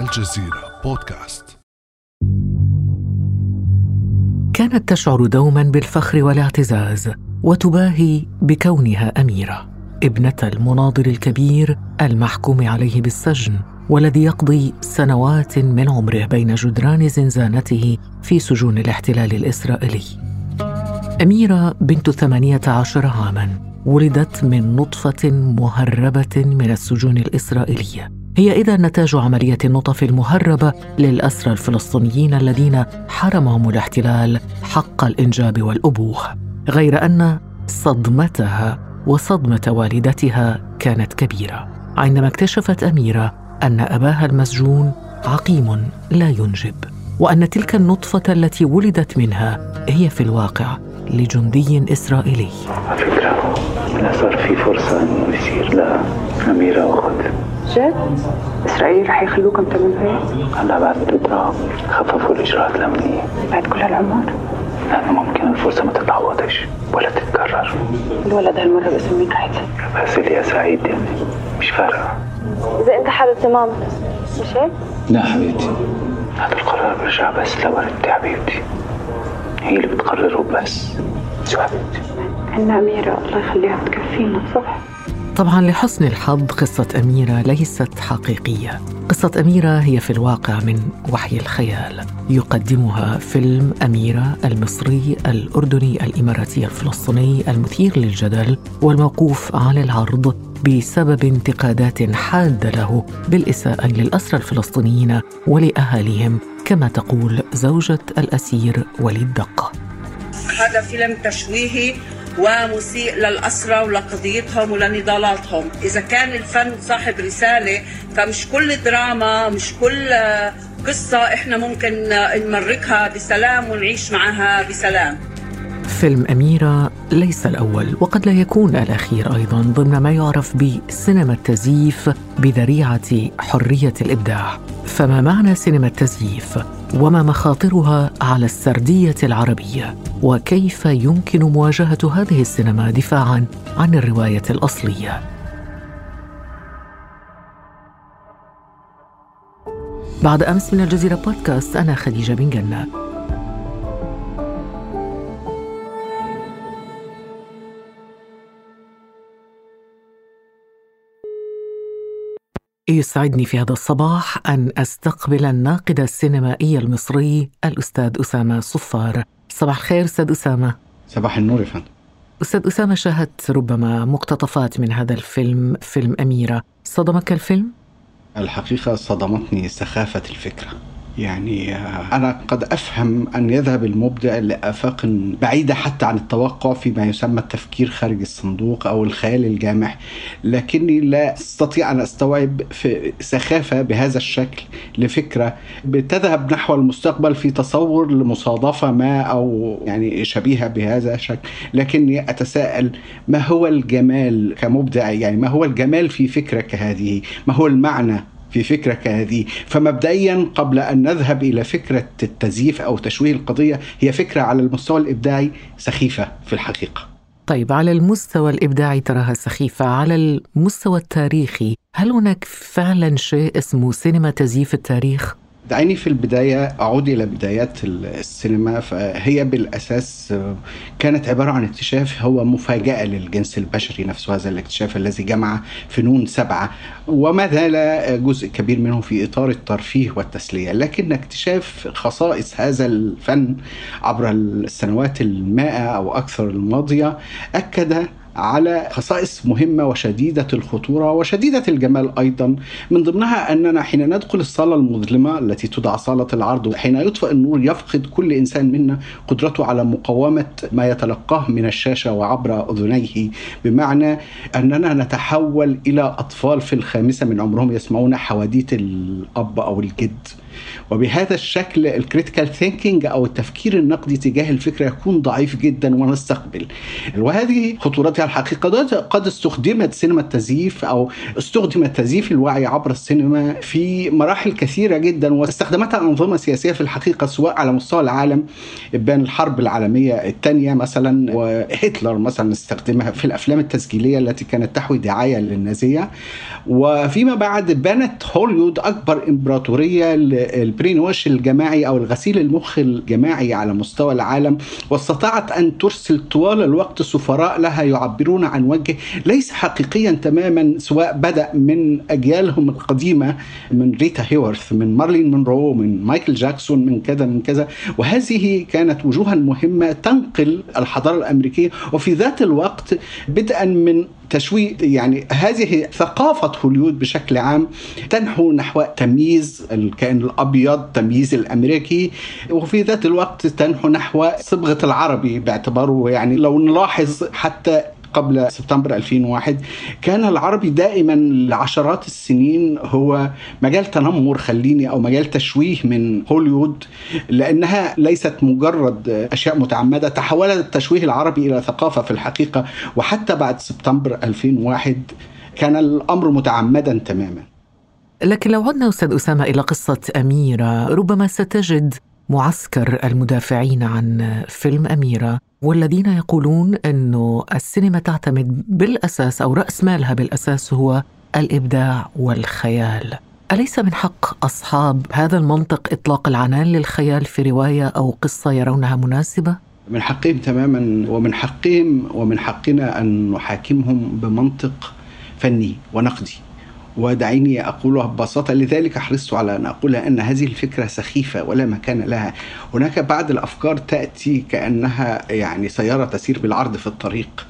الجزيرة بودكاست. كانت تشعر دوما بالفخر والاعتزاز وتباهي بكونها أميرة. ابنة المناضل الكبير المحكوم عليه بالسجن والذي يقضي سنوات من عمره بين جدران زنزانته في سجون الاحتلال الإسرائيلي. أميرة بنت ثمانية عشر عاما ولدت من نطفة مهربة من السجون الإسرائيلية. هي إذا نتاج عملية النطف المهربة للأسرى الفلسطينيين الذين حرمهم الاحتلال حق الإنجاب والأبوة غير أن صدمتها وصدمة والدتها كانت كبيرة. عندما اكتشفت أميرة أن أباها المسجون عقيم لا ينجب وأن تلك النطفة التي ولدت منها هي في الواقع لجندي إسرائيلي. فكرة لا صار في فرصة إنه يصير لأميرة أخت جد؟ إسرائيل رح يخلوكم تعملوا هيك؟ هلا بعد الإضراب خففوا الإجراءات الأمنية بعد كل هالعمر؟ لأنه ممكن الفرصة ما تتعوضش ولا تتكرر الولد هالمرة باسم مين رح؟ بس يا سعيد يعني مش فارقة إذا أنت حابب تمام مش هيك؟ لا حبيبتي هذا القرار برجع بس لوالدتي حبيبتي هي اللي بتقرره بس شو حبيبتي عنا أميرة الله يخليها تكفينا صح؟ طبعا لحسن الحظ قصة أميرة ليست حقيقية. قصة أميرة هي في الواقع من وحي الخيال. يقدمها فيلم أميرة المصري الأردني الإماراتي الفلسطيني المثير للجدل والموقوف على العرض بسبب انتقادات حادة له بالإساءة للأسرى الفلسطينيين ولأهاليهم. كما تقول زوجة الأسير وليد دقة. هذا فيلم تشويهي ومسيء للأسرى ولقضيتهم ولنضالاتهم. إذا كان الفن صاحب رسالة فمش كل دراما مش كل قصة إحنا ممكن نمركها بسلام ونعيش معها بسلام. فيلم أميرة ليس الأول وقد لا يكون الأخير أيضا ضمن ما يعرف بسينما التزييف بذريعة حرية الإبداع. فما معنى سينما التزييف؟ وما مخاطرها على السردية العربية وكيف يمكن مواجهة هذه السينما دفاعا عن الرواية الأصلية. بعد أمس من الجزيرة بودكاست أنا خديجة بن جنة. يسعدني في هذا الصباح أن أستقبل الناقد السينمائي المصري الأستاذ أسامة صفار. صباح الخير أستاذ أسامة. صباح النور يا فندم. أستاذ أسامة شاهدت ربما مقتطفات من هذا الفيلم فيلم أميرة. صدمك الفيلم؟ الحقيقة صدمتني سخافة الفكرة. يعني أنا قد أفهم أن يذهب المبدع لآفاق بعيدة حتى عن التوقع فيما يسمى التفكير خارج الصندوق أو الخيال الجامح. لكني لا أستطيع أن أستوعب في سخافة بهذا الشكل لفكرة بتذهب نحو المستقبل في تصور لمصادفة ما أو يعني شبيهة بهذا الشكل. لكني أتساءل ما هو الجمال كمبدع؟ يعني ما هو الجمال في فكرة كهذه ما هو المعنى في فكرة كهذه فمبدئيا قبل أن نذهب إلى فكرة التزييف أو تشويه القضية هي فكرة على المستوى الإبداعي سخيفة في الحقيقة. طيب على المستوى الإبداعي تراها سخيفة. على المستوى التاريخي هل هناك فعلا شيء اسمه سينما تزييف التاريخ؟ دعيني في البداية أعود إلى بدايات السينما فهي بالأساس كانت عبارة عن اكتشاف هو مفاجأة للجنس البشري نفسه هذا الاكتشاف الذي جمع فنون سبعة وما زال جزء كبير منه في إطار الترفيه والتسلية لكن اكتشاف خصائص هذا الفن عبر السنوات المائة أو أكثر الماضية أكد على خصائص مهمة وشديدة الخطورة وشديدة الجمال أيضا. من ضمنها أننا حين ندخل الصالة المظلمة التي تدعى صالة العرض حين يطفئ النور يفقد كل إنسان منا قدرته على مقاومة ما يتلقاه من الشاشة وعبر أذنيه. بمعنى أننا نتحول إلى أطفال في الخامسة من عمرهم يسمعون حواديت الأب أو الجد. وبهذا الشكل ال critical thinking أو التفكير النقدي تجاه الفكرة يكون ضعيف جدا ونستقبل. وهذه خطورتها منتهى الحقيقة قد استخدمت سينما التزييف أو استخدم تزييف الوعي عبر السينما في مراحل كثيرة جدا واستخدمتها أنظمة سياسية في الحقيقة سواء على مستوى العالم بين الحرب العالمية الثانية مثلا وهتلر مثلا استخدمها في الأفلام التسجيلية التي كانت تحوي دعاية للنازية. وفيما بعد بنت هوليوود أكبر إمبراطورية لل brain wash الجماعي أو الغسيل المخ الجماعي على مستوى العالم واستطاعت أن ترسل طوال الوقت سفراء لها يعبرون عن وجه ليس حقيقيا تماما سواء بدأ من أجيالهم القديمة من ريتا هيورث من مارلين مونرو من مايكل جاكسون من كذا من كذا. وهذه كانت وجوها مهمة تنقل الحضارة الأمريكية وفي ذات الوقت بدءا من تشويه. يعني هذه ثقافة هوليود بشكل عام تنحو نحو تمييز الكائن الأبيض تمييز الأمريكي وفي ذات الوقت تنحو نحو صبغة العربي باعتباره. يعني لو نلاحظ حتى قبل سبتمبر 2001 كان العربي دائما لعشرات السنين هو مجال تنمر خليني أو مجال تشويه من هوليوود لأنها ليست مجرد أشياء متعمدة تحولت التشويه العربي إلى ثقافة في الحقيقة وحتى بعد سبتمبر 2001 كان الأمر متعمدا تماما. لكن لو عدنا أستاذ أسامة إلى قصة أميرة ربما ستجد معسكر المدافعين عن فيلم أميرة. والذين يقولون إنه السينما تعتمد بالأساس أو رأس مالها بالأساس هو الإبداع والخيال. أليس من حق أصحاب هذا المنطق إطلاق العنان للخيال في رواية أو قصة يرونها مناسبة؟ من حقهم تماما ومن حقهم ومن حقنا أن نحاكمهم بمنطق فني ونقدي. ودعيني أقولها ببساطة لذلك حرصت على أن أقولها أن هذه الفكرة سخيفة ولا مكان لها. هناك بعض الأفكار تأتي كأنها يعني سيارة تسير بالعرض في الطريق.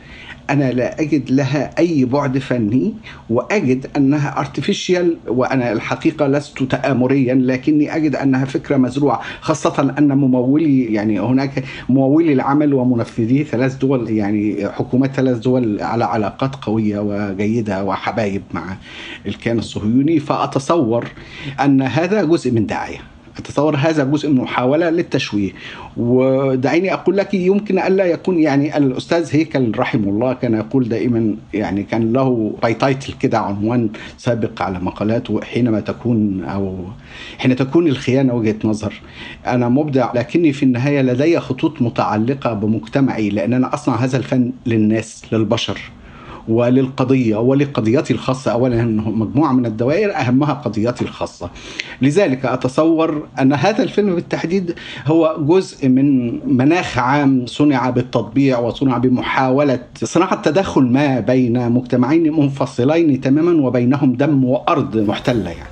أنا لا أجد لها أي بعد فني وأجد أنها ارتفيشال وأنا الحقيقة لست تامريا لكني أجد أنها فكرة مزروعة خاصة أن ممولي يعني هناك ممولي العمل ومنفذيه ثلاث دول يعني حكومات ثلاث دول على علاقات قوية وجيدة وحبايب مع الكيان الصهيوني فأتصور أن هذا جزء من دعاية. اتصور هذا جزء من محاوله للتشويه. ودعيني أقول لك يمكن الا يكون يعني الأستاذ هيكل رحمه الله كان يقول دائما يعني كان له by title كده عنوان سابق على مقالاته حينما تكون أو حين تكون الخيانة وجهة نظر. أنا مبدع لكني في النهاية لدي خطوط متعلقة بمجتمعي لأن أنا أصنع هذا الفن للناس للبشر. وللقضية ولقضيتي الخاصة. أولا مجموعة من الدوائر أهمها قضيتي الخاصة. لذلك أتصور أن هذا الفيلم بالتحديد هو جزء من مناخ عام صنع بالتطبيع وصنع بمحاولة صناعة تدخل ما بين مجتمعين منفصلين تماما وبينهم دم وأرض محتلة يعني.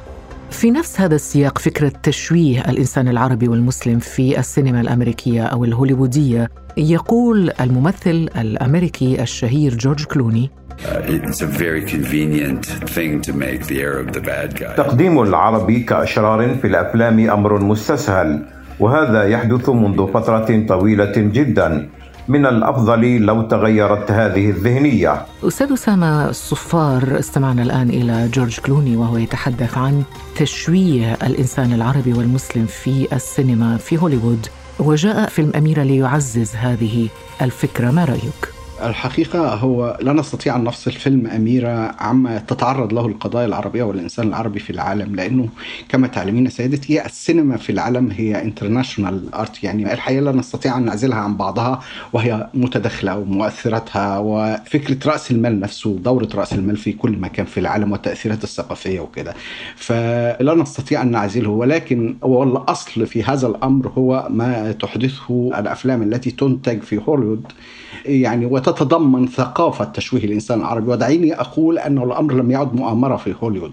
في نفس هذا السياق فكرة تشويه الإنسان العربي والمسلم في السينما الأمريكية أو الهوليوودية يقول الممثل الأمريكي الشهير جورج كلوني تقديم العرب كأشرار في الأفلام أمر مستسهل وهذا يحدث منذ فترة طويلة جدا من الأفضل لو تغيرت هذه الذهنية. أستاذ أسامة الصفار استمعنا الآن إلى جورج كلوني وهو يتحدث عن تشويه الإنسان العربي والمسلم في السينما في هوليوود وجاء فيلم اميره ليعزز هذه الفكرة ما رأيك؟ الحقيقة هو لا نستطيع أن نفصل فيلم أميرة عما تتعرض له القضايا العربية والإنسان العربي في العالم لأنه كما تعلمين سيدتي السينما في العالم هي international art يعني الحقيقة لا نستطيع أن نعزلها عن بعضها وهي متداخلة ومؤثراتها وفكرة رأس المال نفسه دورة رأس المال في كل مكان في العالم والتأثيرات الثقافية وكده. فلا نستطيع أن نعزله ولكن هو الأصل في هذا الأمر هو ما تحدثه الأفلام التي تنتج في هوليوود يعني وتتضمن ثقافة تشويه الإنسان العربي. ودعيني أقول أن الأمر لم يعد مؤامرة في هوليوود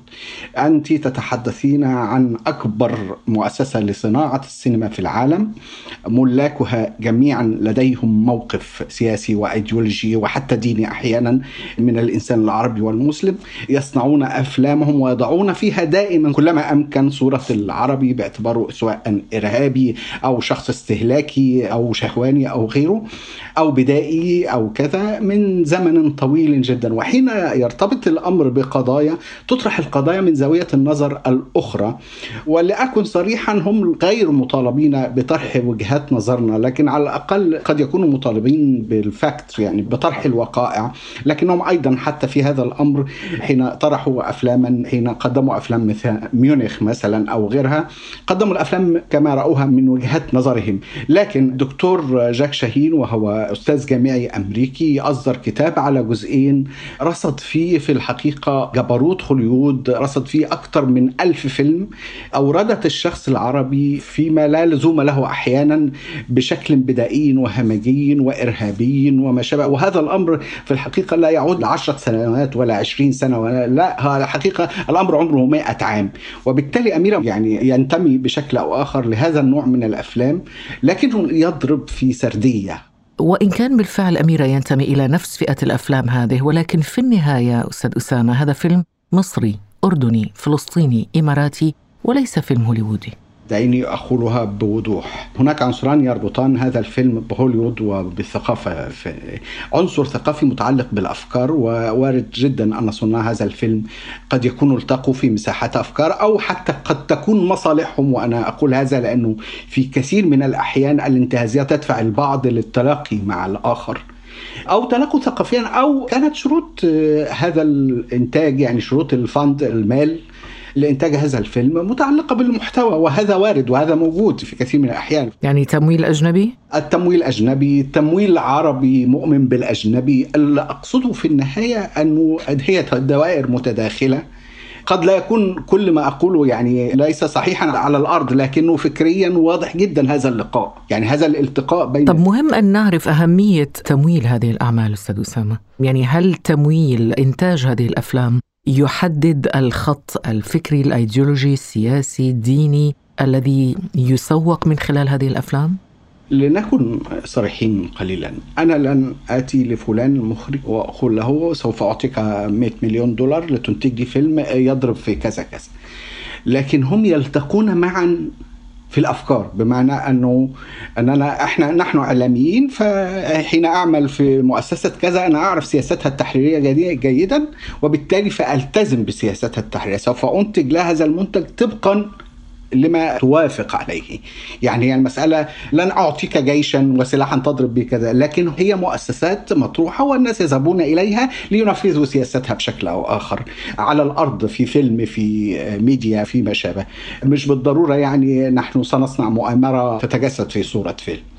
أنت تتحدثين عن أكبر مؤسسة لصناعة السينما في العالم. ملاكها جميعا لديهم موقف سياسي وأيديولوجي وحتى ديني أحيانا من الإنسان العربي والمسلم. يصنعون أفلامهم ويضعون فيها دائما كلما أمكن صورة العربي باعتباره سواء إرهابي أو شخص استهلاكي أو شهواني أو غيره أو بدائي أو كذا. وهكذا من زمن طويل جدا. وحين يرتبط الأمر بقضايا تطرح القضايا من زاوية النظر الأخرى. ولأكن صريحا هم غير مطالبين بطرح وجهات نظرنا. لكن على الأقل قد يكونوا مطالبين بالفاكت يعني بطرح الوقائع. لكنهم أيضا حتى في هذا الأمر حين طرحوا افلاما حين قدموا أفلام مثل ميونخ مثلا أو غيرها قدموا الأفلام كما رأوها من وجهات نظرهم. لكن دكتور جاك شاهين وهو أستاذ جامعي أمريكي اصدر كتاب على جزئين رصد فيه في الحقيقة جبروت هوليود رصد فيه أكثر من ألف فيلم أوردت الشخص العربي فيما لا لزوم له أحيانا بشكل بدائي وهمجي وإرهابي وما شابه. وهذا الأمر في الحقيقة لا يعود لعشرة سنوات ولا عشرين سنة ولا لا الحقيقة الأمر عمره 100 عام. وبالتالي أميرة يعني ينتمي بشكل أو آخر لهذا النوع من الأفلام لكنه يضرب في سردية. وإن كان بالفعل أميرة ينتمي إلى نفس فئة الأفلام هذه ولكن في النهاية أستاذ أسامة هذا فيلم مصري أردني فلسطيني إماراتي وليس فيلم هوليوودي. دعيني أقولها بوضوح. هناك عنصران يربطان هذا الفيلم بهوليوود وبالثقافة. عنصر ثقافي متعلق بالأفكار ووارد جدا أن صناع هذا الفيلم قد يكونوا ألتقوا في مساحات أفكار أو حتى قد تكون مصالحهم. وأنا أقول هذا لأنه في كثير من الأحيان الانتهازية تدفع البعض للتلاقي مع الآخر. أو تلاقوا ثقافيا أو كانت شروط هذا الإنتاج يعني شروط الفند المال لإنتاج هذا الفيلم متعلقة بالمحتوى وهذا وارد وهذا موجود في كثير من الأحيان. يعني تمويل أجنبي؟ التمويل أجنبي تمويل عربي مؤمن بالأجنبي. اللي أقصده في النهاية أنه هي دوائر متداخلة. قد لا يكون كل ما أقوله يعني ليس صحيحا على الأرض لكنه فكريا واضح جدا هذا اللقاء. يعني هذا الالتقاء بين طب مهم أن نعرف أهمية تمويل هذه الأعمال أستاذ أسامة. يعني هل تمويل إنتاج هذه الأفلام يحدد الخط الفكري الأيديولوجي السياسي الديني الذي يسوق من خلال هذه الأفلام؟ لنكن صريحين قليلا أنا لن آتي لفلان المخرج وأقول له سوف أعطيك 100 مليون دولار لتنتج لي فيلم يضرب في كذا كذا لكن هم يلتقون معا في الأفكار بمعنى أنه أننا إحنا نحن اعلاميين فحين أعمل في مؤسسة كذا أنا أعرف سياستها التحريرية جيدا وبالتالي فألتزم بسياستها التحريرية سوف أنتج لها هذا المنتج طبقا لما توافق عليه. يعني المسألة لن أعطيك جيشا وسلاحا تضرب به كذا لكن هي مؤسسات مطروحة والناس يذهبون إليها لينفذوا سياستها بشكل أو آخر على الأرض في فيلم في ميديا في ما شابه. مش بالضرورة يعني نحن سنصنع مؤامرة تتجسد في صورة فيلم.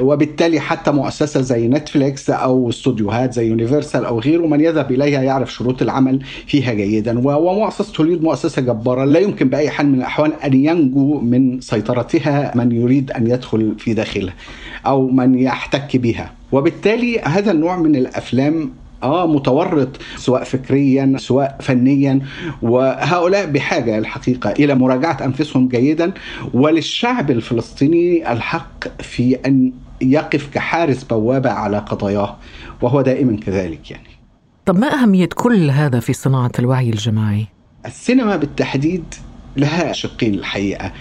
وبالتالي حتى مؤسسة زي نتفليكس أو استوديوهات زي يونيفرسال أو غيره من يذهب إليها يعرف شروط العمل فيها جيدا. ومؤسسة هوليود مؤسسة جبارة. لا يمكن بأي حال من الأحوال أن ينجو من سيطرتها من يريد أن يدخل في داخلها أو من يحتك بها. وبالتالي هذا النوع من الأفلام آه متورط سواء فكريا سواء فنيا وهؤلاء بحاجة الحقيقة إلى مراجعة أنفسهم جيدا وللشعب الفلسطيني الحق في أن يقف كحارس بوابة على قضاياه وهو دائما كذلك يعني. طب ما أهمية كل هذا في صناعة الوعي الجماعي؟ السينما بالتحديد لها شقين الحقيقة.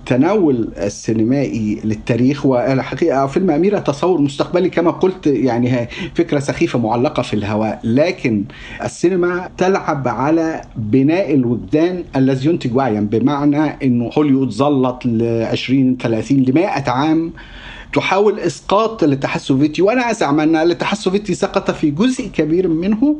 التناول السينمائي للتاريخ والحقيقة فيلم أميرة تصور مستقبلي كما قلت يعني فكرة سخيفة معلقة في الهواء. لكن السينما تلعب على بناء الوجدان الذي ينتج وعيا بمعنى أنه هوليوود ظلت ل 20 30 ل 100 عام تحاول إسقاط الاتحاد السوفيتي وأنا أزعم أن الاتحاد السوفيتي سقط في جزء كبير منه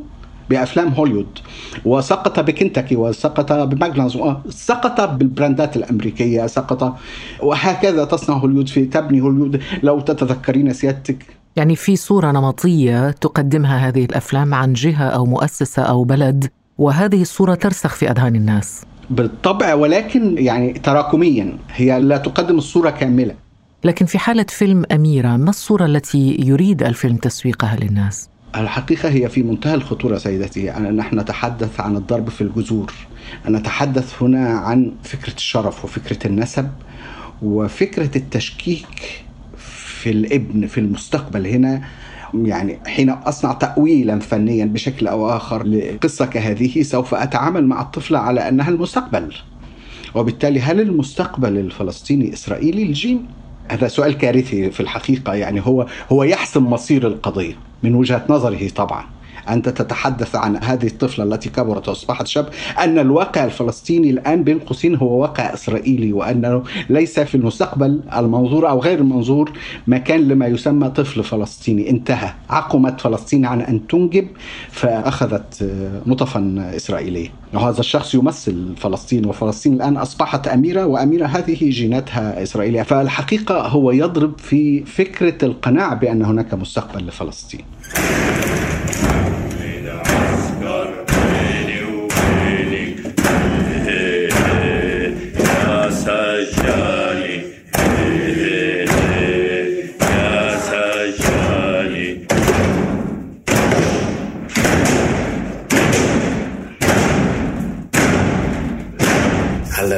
بأفلام هوليوود وسقط بكنتاكي وسقط بماكدونالدز سقط بالبراندات الأمريكية سقط وهكذا تصنع هوليوود في تبني هوليوود لو تتذكرين سيادتك. يعني في صورة نمطية تقدمها هذه الأفلام عن جهة أو مؤسسة أو بلد وهذه الصورة ترسخ في أذهان الناس. بالطبع ولكن يعني تراكميا هي لا تقدم الصورة كاملة. لكن في حالة فيلم أميرة ما الصورة التي يريد الفيلم تسويقها للناس؟ الحقيقة هي في منتهى الخطورة سيدتي يعني نحن نتحدث عن الضرب في الجذور نتحدث هنا عن فكرة الشرف وفكرة النسب وفكرة التشكيك في الابن في المستقبل هنا. يعني حين أصنع تأويلا فنيا بشكل أو آخر لقصة كهذه سوف أتعامل مع الطفلة على أنها المستقبل. وبالتالي هل المستقبل الفلسطيني إسرائيلي؟ الجين. هذا سؤال كارثي في الحقيقة يعني هو هو يحسم مصير القضية من وجهة نظره طبعا. أنت تتحدث عن هذه الطفلة التي كبرت وأصبحت شاب أن الواقع الفلسطيني الآن بين قوسين هو واقع إسرائيلي وأنه ليس في المستقبل المنظور أو غير المنظور مكان لما يسمى طفل فلسطيني. انتهى. عقمت فلسطين عن أن تنجب فأخذت نطفا إسرائيلية. وهذا الشخص يمثل فلسطين وفلسطين الآن أصبحت أميرة وأميرة هذه جيناتها إسرائيلية. فالحقيقة هو يضرب في فكرة القناع بأن هناك مستقبل لفلسطين.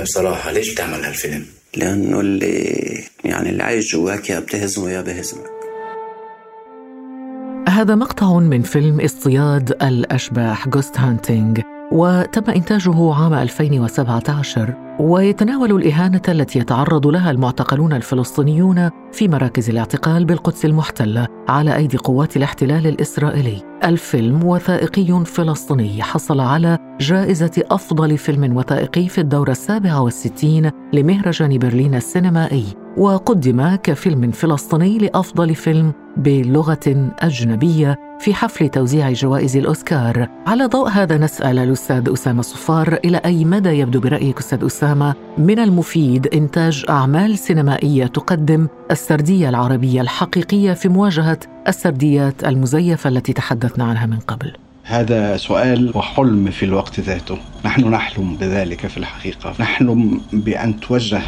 هلا بصراحة ليش بتعمل هالفيلم؟ لأنه اللي يعني اللي عايش جواك يا بتهزمه يا بهزمك هذا مقطع من فيلم اصطياد الأشباح Ghost Hunting وتم إنتاجه عام 2017 ويتناول الإهانة التي يتعرض لها المعتقلون الفلسطينيون في مراكز الاعتقال بالقدس المحتلة على أيدي قوات الاحتلال الإسرائيلي. الفيلم وثائقي فلسطيني حصل على جائزة أفضل فيلم وثائقي في الدورة السابعة والستين لمهرجان برلين السينمائي وقدم كفيلم فلسطيني لأفضل فيلم بلغة أجنبية في حفل توزيع جوائز الأوسكار. على ضوء هذا نسأل الأستاذ أسامة صفار إلى أي مدى يبدو برأيك أستاذ أسامة من المفيد إنتاج أعمال سينمائية تقدم السردية العربية الحقيقية في مواجهة السرديات المزيفة التي تحدثنا عنها من قبل؟ هذا سؤال وحلم في الوقت ذاته. نحن نحلم بذلك في الحقيقة. نحلم بأن توجه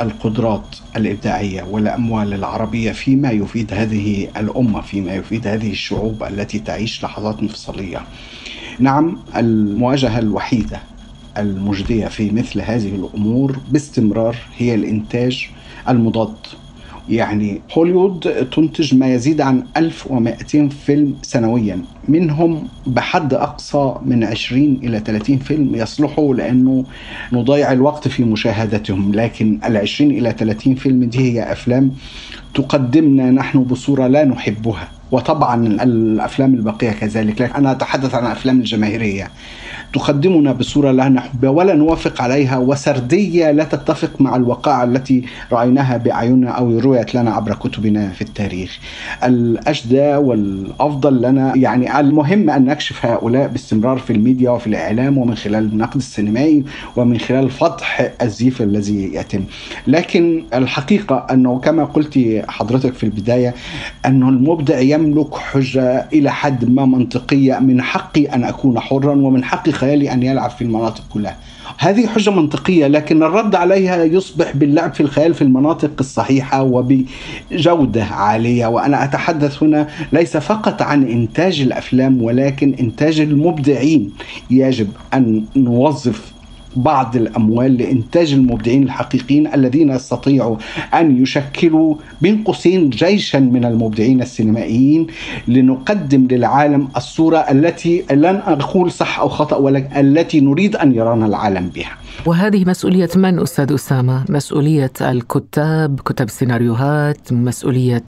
القدرات الإبداعية والأموال العربية فيما يفيد هذه الأمة فيما يفيد هذه الشعوب التي تعيش لحظات مفصليه. نعم المواجهة الوحيدة المجدية في مثل هذه الأمور باستمرار هي الإنتاج المضاد يعني هوليوود تنتج ما يزيد عن 1200 فيلم سنويا. منهم بحد أقصى من 20 إلى 30 فيلم يصلحوا لأنه نضيع الوقت في مشاهدتهم. لكن ال 20 إلى 30 فيلم دي هي أفلام تقدمنا نحن بصورة لا نحبها. وطبعا الأفلام الباقيه كذلك. لكن أنا أتحدث عن الافلام الجماهيرية. تقدمنا بصورة لا نحبها ولا نوافق عليها وسردية لا تتفق مع الوقائع التي رأيناها بأعيننا أو رويت لنا عبر كتبنا في التاريخ. الأجدى والأفضل لنا يعني المهم أن نكشف هؤلاء باستمرار في الميديا وفي الإعلام ومن خلال النقد السينمائي ومن خلال فضح الزيف الذي يتم. لكن الحقيقة أنه كما قلت حضرتك في البداية أنه المبدع يملك حجة إلى حد ما منطقية من حقي أن أكون حرا ومن حق خيالي أن يلعب في المناطق كلها. هذه حجة منطقية لكن الرد عليها يصبح باللعب في الخيال في المناطق الصحيحة وبجودة عالية وأنا أتحدث هنا ليس فقط عن إنتاج الأفلام ولكن إنتاج المبدعين يجب أن نوظف بعض الأموال لإنتاج المبدعين الحقيقيين الذين يستطيعوا أن يشكلوا بين قوسين جيشا من المبدعين السينمائيين لنقدم للعالم الصورة التي لن أقول صح أو خطأ ولكن التي نريد أن يرانا العالم بها. وهذه مسؤولية من أستاذ أسامة؟ مسؤولية الكتاب، كتب السيناريوهات، مسؤولية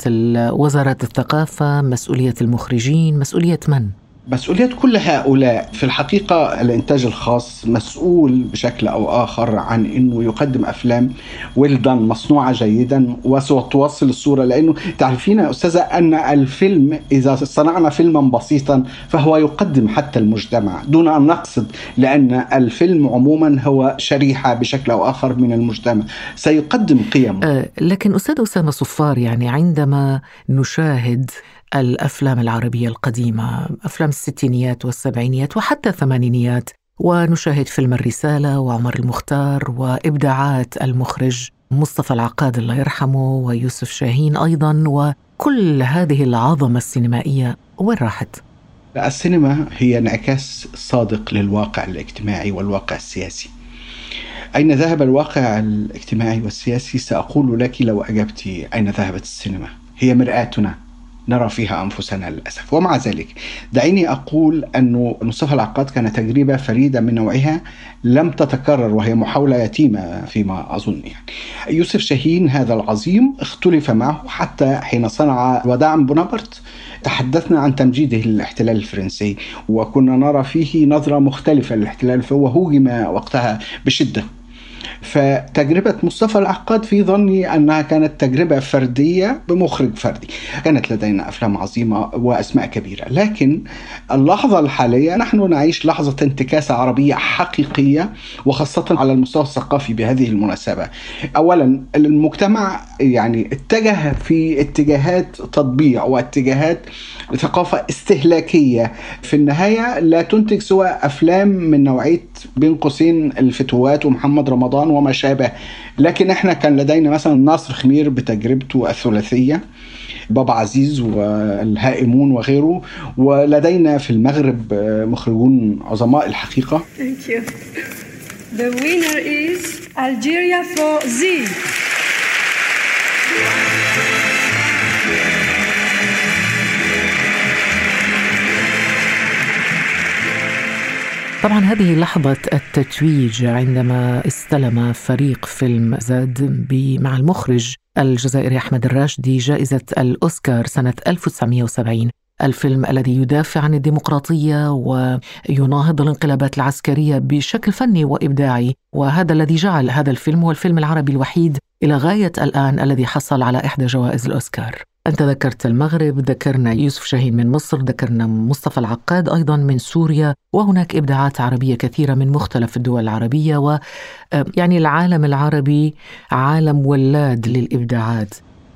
وزارة الثقافة، مسؤولية المخرجين، مسؤولية من؟ مسؤولية كل هؤلاء في الحقيقة الإنتاج الخاص مسؤول بشكل أو آخر عن أنه يقدم أفلام ويلدن مصنوعة جيدا وتوصل الصورة لأنه تعرفين يا أستاذة أن الفيلم إذا صنعنا فيلما بسيطا فهو يقدم حتى المجتمع دون أن نقصد لأن الفيلم عموما هو شريحة بشكل أو آخر من المجتمع سيقدم قيم أه لكن أستاذ أسامة صفار يعني عندما نشاهد الأفلام العربية القديمة، أفلام الستينيات والسبعينيات وحتى الثمانينيات، ونشاهد فيلم الرسالة وعمر المختار وإبداعات المخرج مصطفى العقاد الله يرحمه ويوسف شاهين أيضا وكل هذه العظمة السينمائية وين راحت؟ السينما هي انعكاس صادق للواقع الاجتماعي والواقع السياسي. أين ذهب الواقع الاجتماعي والسياسي؟ سأقول لك لو أجبت أين ذهبت السينما؟ هي مرآتنا نرى فيها أنفسنا للأسف. ومع ذلك دعيني أقول أن مصطفى العقاد كان تجربة فريدة من نوعها لم تتكرر وهي محاولة يتيمة فيما أظن يعني. يوسف شاهين هذا العظيم اختلف معه حتى حين صنع وداعا بونابرت تحدثنا عن تمجيده للاحتلال الفرنسي وكنا نرى فيه نظرة مختلفة للاحتلال وهوجم وقتها بشدة. فتجربة مصطفى العقاد في ظني أنها كانت تجربة فردية بمخرج فردي. كانت لدينا أفلام عظيمة وأسماء كبيرة. لكن اللحظة الحالية نحن نعيش لحظة انتكاسة عربية حقيقية وخاصة على المستوى الثقافي بهذه المناسبة. أولا المجتمع يعني اتجه في اتجاهات تطبيع واتجاهات ثقافة استهلاكية. في النهاية لا تنتج سوى أفلام من نوعية بين قوسين الفتوات ومحمد رمضان. وما شابه لكن إحنا كان لدينا مثلا ناصر خمير بتجربته الثلاثية بابا عزيز والهائمون وغيره ولدينا في المغرب مخرجون عظماء الحقيقة Thank you. The winner is Algeria for Z. طبعا هذه لحظة التتويج عندما استلم فريق فيلم زاد مع المخرج الجزائري أحمد الراشدي جائزة الأوسكار سنة 1970 الفيلم الذي يدافع عن الديمقراطية ويناهض الانقلابات العسكرية بشكل فني وإبداعي وهذا الذي جعل هذا الفيلم هو الفيلم العربي الوحيد إلى غاية الآن الذي حصل على إحدى جوائز الأوسكار. أنت ذكرت المغرب ذكرنا يوسف شاهين من مصر ذكرنا مصطفى العقاد أيضا من سوريا وهناك إبداعات عربية كثيرة من مختلف الدول العربية و يعني العالم العربي عالم ولاد للإبداعات.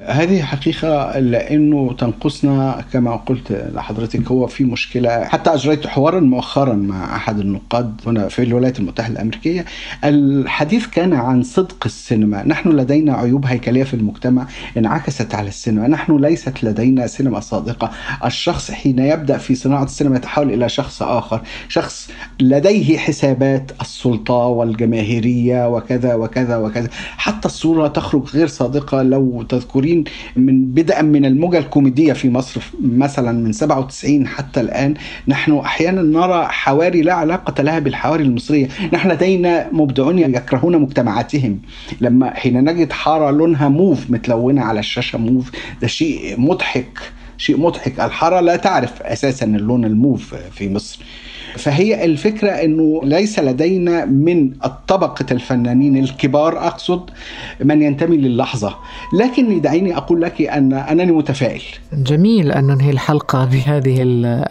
هذه حقيقة لأنه تنقصنا كما قلت لحضرتك هو في مشكلة. حتى أجريت حوارا مؤخرا مع أحد النقاد هنا في الولايات المتحدة الأمريكية. الحديث كان عن صدق السينما. نحن لدينا عيوب هيكلية في المجتمع انعكست على السينما. نحن ليست لدينا سينما صادقة. الشخص حين يبدأ في صناعة السينما يتحول إلى شخص آخر. شخص لديه حسابات السلطة والجماهيرية وكذا وكذا وكذا. حتى الصورة تخرج غير صادقة. لو تذكرين من بدءا من الموجة الكوميدية في مصر مثلا من 97 حتى الآن نحن أحيانا نرى حواري لا علاقة لها بالحواري المصرية. نحن لدينا مبدعون يكرهون مجتمعاتهم. لما حين نجد حارة لونها موف متلونة على الشاشة موف ده شيء مضحك شيء مضحك. الحارة لا تعرف أساسا اللون الموف في مصر. فهي الفكرة أنه ليس لدينا من طبقة الفنانين الكبار أقصد من ينتمي للحظة. لكن دعيني أقول لك أن أنني متفائل. جميل أن ننهي الحلقة بهذه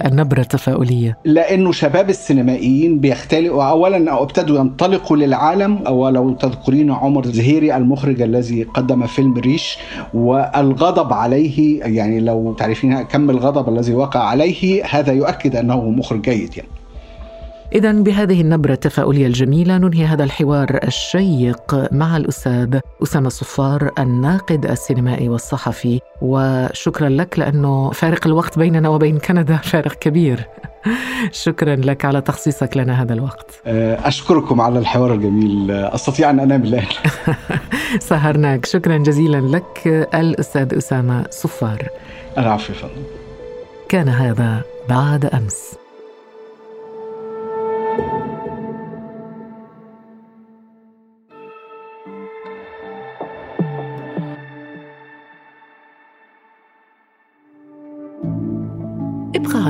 النبرة التفاؤلية. لأنه شباب السينمائيين بيختلقوا. أولا أو أبتدوا ينطلقوا للعالم ولو تذكرين عمر زهيري المخرج الذي قدم فيلم ريش والغضب عليه يعني لو تعرفين كم الغضب الذي وقع عليه هذا يؤكد أنه مخرج جيد يعني. إذا بهذه النبرة التفاؤلية الجميلة ننهي هذا الحوار الشيق مع الأستاذ أسامة صفار الناقد السينمائي والصحفي. وشكرا لك لأنه فارق الوقت بيننا وبين كندا فارق كبير. شكرا لك على تخصيصك لنا هذا الوقت. أشكركم على الحوار الجميل. أستطيع أن أنام الآن. سهرناك. شكرا جزيلا لك الأستاذ أسامة صفار. العفو فضل كان هذا بعد أمس.